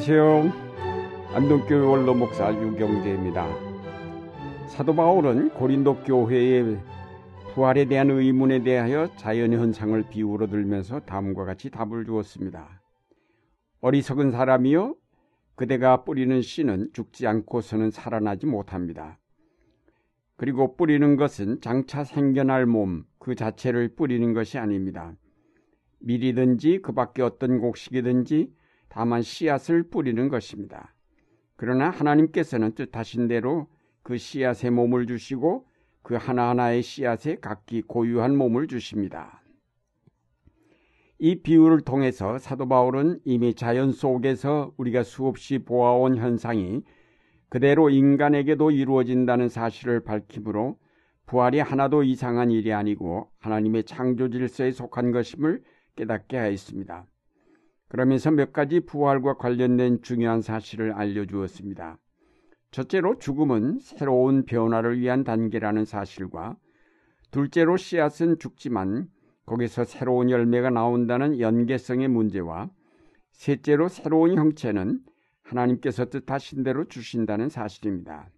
안녕하세요. 안동교회 원로 목사 유경재입니다. 사도 바울은 고린도 교회의 부활에 대한 의문에 대하여 자연 현상을 비유로 들면서 다음과 같이 답을 주었습니다. 어리석은 사람이요 그대가 뿌리는 씨는 죽지 않고서는 살아나지 못합니다. 그리고 뿌리는 것은 장차 생겨날 몸 그 자체를 뿌리는 것이 아닙니다. 밀이든지 그 밖에 어떤 곡식이든지 다만 씨앗을 뿌리는 것입니다. 그러나 하나님께서는 뜻하신 대로 그 씨앗에 몸을 주시고 그 하나하나의 씨앗에 각기 고유한 몸을 주십니다. 이 비유를 통해서 사도 바울은 이미 자연 속에서 우리가 수없이 보아온 현상이 그대로 인간에게도 이루어진다는 사실을 밝히므로 부활이 하나도 이상한 일이 아니고 하나님의 창조 질서에 속한 것임을 깨닫게 하였습니다. 그러면서 몇 가지 부활과 관련된 중요한 사실을 알려주었습니다. 첫째로 죽음은 새로운 변화를 위한 단계라는 사실과 둘째로 씨앗은 죽지만 거기서 새로운 열매가 나온다는 연계성의 문제와 셋째로 새로운 형체는 하나님께서 뜻하신 대로 주신다는 사실입니다.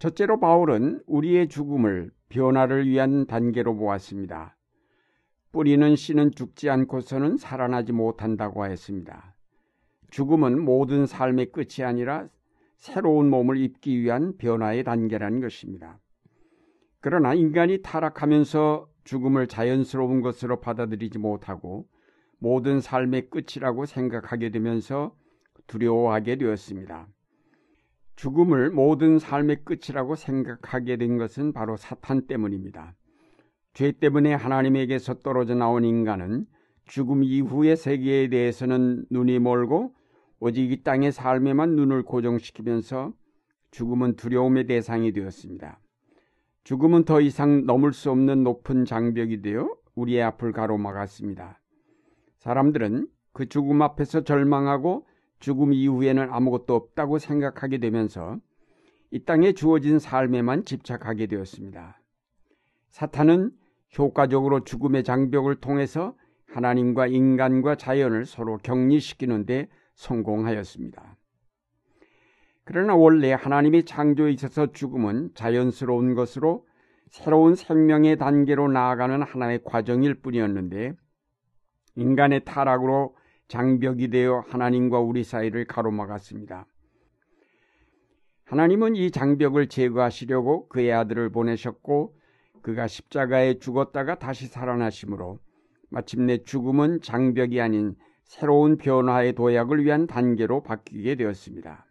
첫째로 바울은 우리의 죽음을 변화를 위한 단계로 보았습니다. 뿌리는 씨는 죽지 않고서는 살아나지 못한다고 하였습니다. 죽음은 모든 삶의 끝이 아니라 새로운 몸을 입기 위한 변화의 단계라는 것입니다. 그러나 인간이 타락하면서 죽음을 자연스러운 것으로 받아들이지 못하고 모든 삶의 끝이라고 생각하게 되면서 두려워하게 되었습니다. 죽음을 모든 삶의 끝이라고 생각하게 된 것은 바로 사탄 때문입니다. 죄 때문에 하나님에게서 떨어져 나온 인간은 죽음 이후의 세계에 대해서는 눈이 멀고 오직 이 땅의 삶에만 눈을 고정시키면서 죽음은 두려움의 대상이 되었습니다. 죽음은 더 이상 넘을 수 없는 높은 장벽이 되어 우리의 앞을 가로막았습니다. 사람들은 그 죽음 앞에서 절망하고 죽음 이후에는 아무것도 없다고 생각하게 되면서 이 땅에 주어진 삶에만 집착하게 되었습니다. 사탄은 효과적으로 죽음의 장벽을 통해서 하나님과 인간과 자연을 서로 격리시키는데 성공하였습니다. 그러나 원래 하나님의 창조에 있어서 죽음은 자연스러운 것으로 새로운 생명의 단계로 나아가는 하나의 과정일 뿐이었는데 인간의 타락으로 장벽이 되어 하나님과 우리 사이를 가로막았습니다. 하나님은 이 장벽을 제거하시려고 그의 아들을 보내셨고 그가 십자가에 죽었다가 다시 살아나심으로 마침내 죽음은 장벽이 아닌 새로운 변화의 도약을 위한 단계로 바뀌게 되었습니다.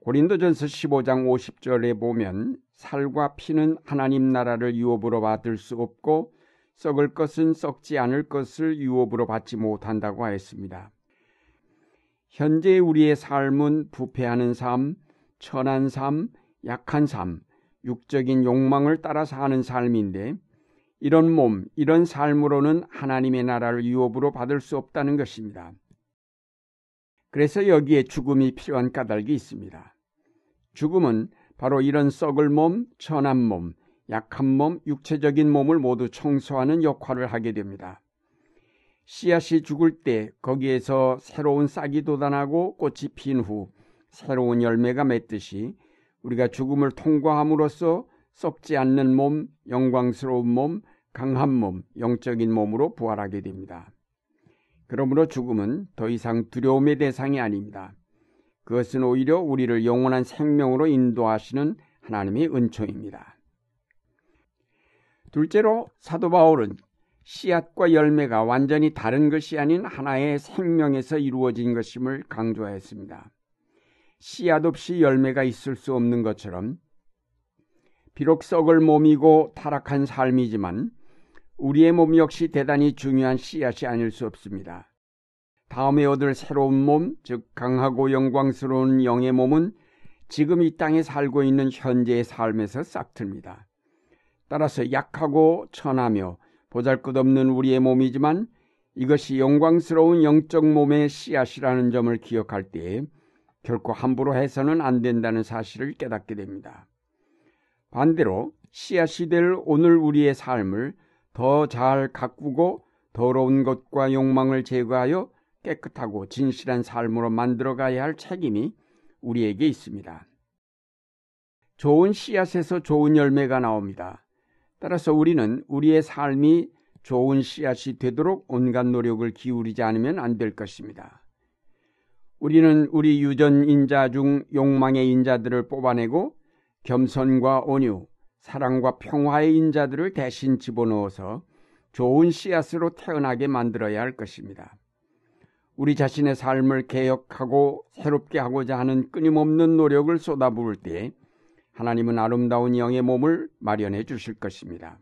고린도전서 15장 50절에 보면 살과 피는 하나님 나라를 유업으로 받을 수 없고 썩을 것은 썩지 않을 것을 유업으로 받지 못한다고 하였습니다. 현재 우리의 삶은 부패하는 삶, 천한 삶, 약한 삶, 육적인 욕망을 따라 사는 삶인데 이런 몸, 이런 삶으로는 하나님의 나라를 유업으로 받을 수 없다는 것입니다. 그래서 여기에 죽음이 필요한 까닭이 있습니다. 죽음은 바로 이런 썩을 몸, 천한 몸, 약한 몸, 육체적인 몸을 모두 청소하는 역할을 하게 됩니다. 씨앗이 죽을 때 거기에서 새로운 싹이 돋아나고 꽃이 핀 후 새로운 열매가 맺듯이 우리가 죽음을 통과함으로써 썩지 않는 몸, 영광스러운 몸, 강한 몸, 영적인 몸으로 부활하게 됩니다. 그러므로 죽음은 더 이상 두려움의 대상이 아닙니다. 그것은 오히려 우리를 영원한 생명으로 인도하시는 하나님의 은총입니다. 둘째로 사도 바울은 씨앗과 열매가 완전히 다른 것이 아닌 하나의 생명에서 이루어진 것임을 강조하였습니다. 씨앗 없이 열매가 있을 수 없는 것처럼 비록 썩을 몸이고 타락한 삶이지만 우리의 몸 역시 대단히 중요한 씨앗이 아닐 수 없습니다. 다음에 얻을 새로운 몸, 즉 강하고 영광스러운 영의 몸은 지금 이 땅에 살고 있는 현재의 삶에서 싹틉니다. 따라서 약하고 천하며 보잘것없는 우리의 몸이지만 이것이 영광스러운 영적 몸의 씨앗이라는 점을 기억할 때 결코 함부로 해서는 안 된다는 사실을 깨닫게 됩니다. 반대로 씨앗이 될 오늘 우리의 삶을 더 잘 가꾸고 더러운 것과 욕망을 제거하여 깨끗하고 진실한 삶으로 만들어 가야 할 책임이 우리에게 있습니다. 좋은 씨앗에서 좋은 열매가 나옵니다. 따라서 우리는 우리의 삶이 좋은 씨앗이 되도록 온갖 노력을 기울이지 않으면 안 될 것입니다. 우리는 우리 유전 인자 중 욕망의 인자들을 뽑아내고 겸손과 온유, 사랑과 평화의 인자들을 대신 집어넣어서 좋은 씨앗으로 태어나게 만들어야 할 것입니다. 우리 자신의 삶을 개혁하고 새롭게 하고자 하는 끊임없는 노력을 쏟아부을 때 하나님은 아름다운 영의 몸을 마련해 주실 것입니다.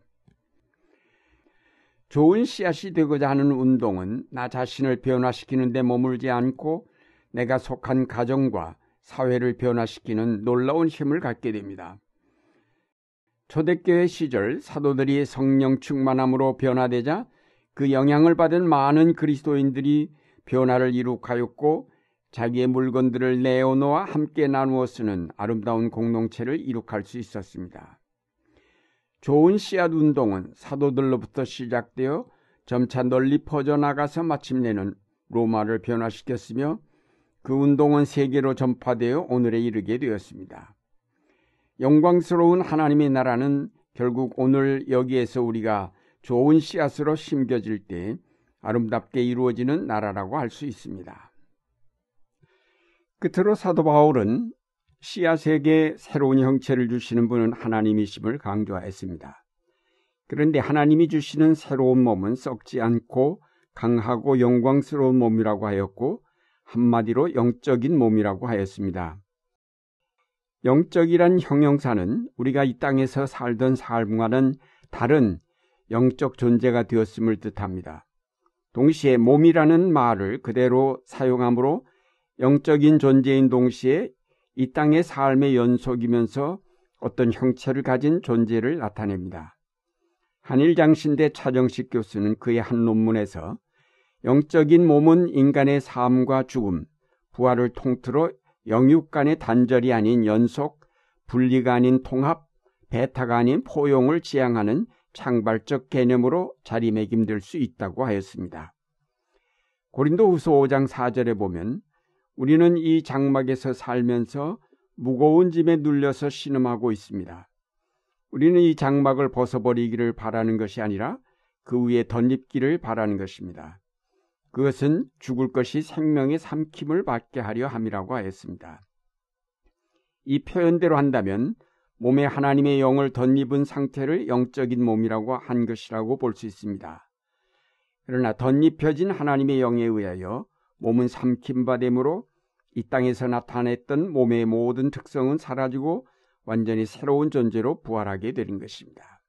좋은 씨앗이 되고자 하는 운동은 나 자신을 변화시키는 데 머물지 않고 내가 속한 가정과 사회를 변화시키는 놀라운 힘을 갖게 됩니다. 초대교회 시절 사도들이 성령 충만함으로 변화되자 그 영향을 받은 많은 그리스도인들이 변화를 이룩하였고 자기의 물건들을 내어놓아 함께 나누어 쓰는 아름다운 공동체를 이룩할 수 있었습니다. 좋은 씨앗 운동은 사도들로부터 시작되어 점차 널리 퍼져나가서 마침내는 로마를 변화시켰으며 그 운동은 세계로 전파되어 오늘에 이르게 되었습니다. 영광스러운 하나님의 나라는 결국 오늘 여기에서 우리가 좋은 씨앗으로 심겨질 때 아름답게 이루어지는 나라라고 할 수 있습니다. 끝으로 사도 바울은 씨앗에게 새로운 형체를 주시는 분은 하나님이심을 강조했습니다. 그런데 하나님이 주시는 새로운 몸은 썩지 않고 강하고 영광스러운 몸이라고 하였고 한마디로 영적인 몸이라고 하였습니다. 영적이란 형용사는 우리가 이 땅에서 살던 삶과는 다른 영적 존재가 되었음을 뜻합니다. 동시에 몸이라는 말을 그대로 사용하므로 영적인 존재인 동시에 이 땅의 삶의 연속이면서 어떤 형체를 가진 존재를 나타냅니다. 한일장신대 차정식 교수는 그의 한 논문에서 영적인 몸은 인간의 삶과 죽음, 부활을 통틀어 영육 간의 단절이 아닌 연속, 분리가 아닌 통합, 배타가 아닌 포용을 지향하는 창발적 개념으로 자리매김될 수 있다고 하였습니다. 고린도 후서 5장 4절에 보면 우리는 이 장막에서 살면서 무거운 짐에 눌려서 신음하고 있습니다. 우리는 이 장막을 벗어버리기를 바라는 것이 아니라 그 위에 덧입기를 바라는 것입니다. 그것은 죽을 것이 생명의 삼킴을 받게 하려 함이라고 하였습니다. 이 표현대로 한다면 몸에 하나님의 영을 덧입은 상태를 영적인 몸이라고 한 것이라고 볼 수 있습니다. 그러나 덧입혀진 하나님의 영에 의하여 몸은 삼킴받음으로 이 땅에서 나타냈던 몸의 모든 특성은 사라지고 완전히 새로운 존재로 부활하게 되는 것입니다.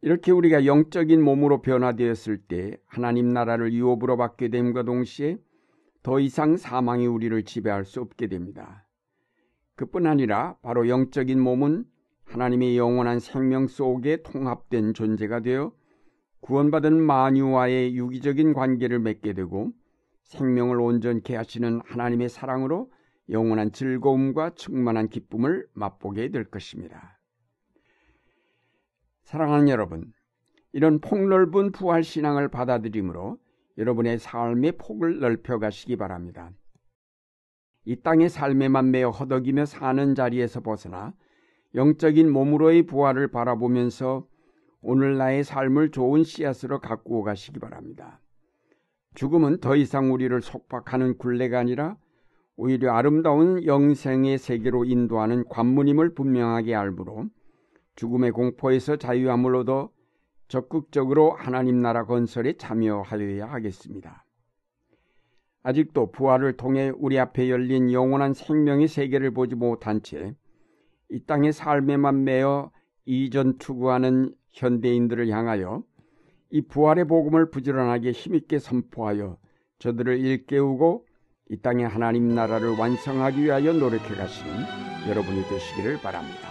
이렇게 우리가 영적인 몸으로 변화되었을 때 하나님 나라를 유업으로 받게 됨과 동시에 더 이상 사망이 우리를 지배할 수 없게 됩니다. 그뿐 아니라 바로 영적인 몸은 하나님의 영원한 생명 속에 통합된 존재가 되어 구원받은 만유와의 유기적인 관계를 맺게 되고 생명을 온전케 하시는 하나님의 사랑으로 영원한 즐거움과 충만한 기쁨을 맛보게 될 것입니다. 사랑하는 여러분, 이런 폭넓은 부활 신앙을 받아들이므로 여러분의 삶의 폭을 넓혀 가시기 바랍니다. 이 땅의 삶에만 매여 허덕이며 사는 자리에서 벗어나 영적인 몸으로의 부활을 바라보면서 오늘 나의 삶을 좋은 씨앗으로 가꾸어 가시기 바랍니다. 죽음은 더 이상 우리를 속박하는 굴레가 아니라 오히려 아름다운 영생의 세계로 인도하는 관문임을 분명하게 알므로 죽음의 공포에서 자유함을 얻어 적극적으로 하나님 나라 건설에 참여하여야 하겠습니다. 아직도 부활을 통해 우리 앞에 열린 영원한 생명의 세계를 보지 못한 채 이 땅의 삶에만 매여 이전 추구하는 현대인들을 향하여 이 부활의 복음을 부지런하게 힘있게 선포하여 저들을 일깨우고 이 땅의 하나님 나라를 완성하기 위하여 노력해 가시는 여러분이 되시기를 바랍니다.